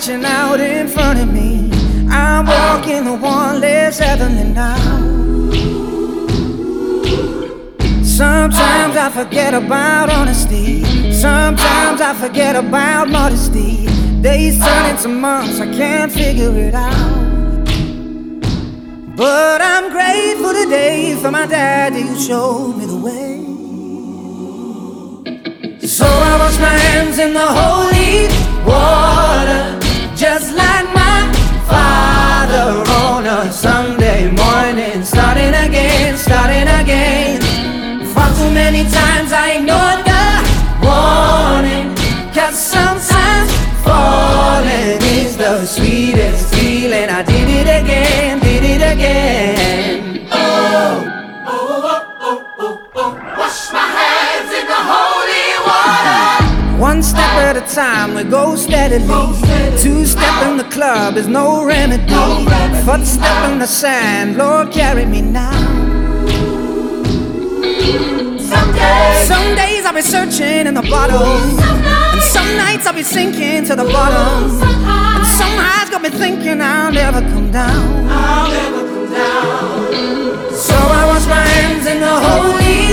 stretching out in front of me. I'm walking the one less heavenly now. Sometimes I forget about honesty. Sometimes I forget about modesty. Days turn into months, I can't figure it out. But I'm grateful today for my daddy who showed me the way. So I wash my hands in the holy we go steadily. Two step in the club is no remedy. Foot step in the sand, Lord carry me now. Some days I'll be searching in the bottom, and some nights I'll be sinking to the bottom. And some highs got me thinking I'll never come down. I'll never come down. So I wash my hands in the holy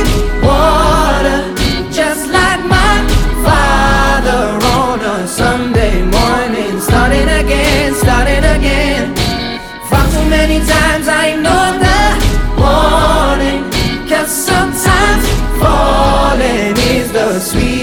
is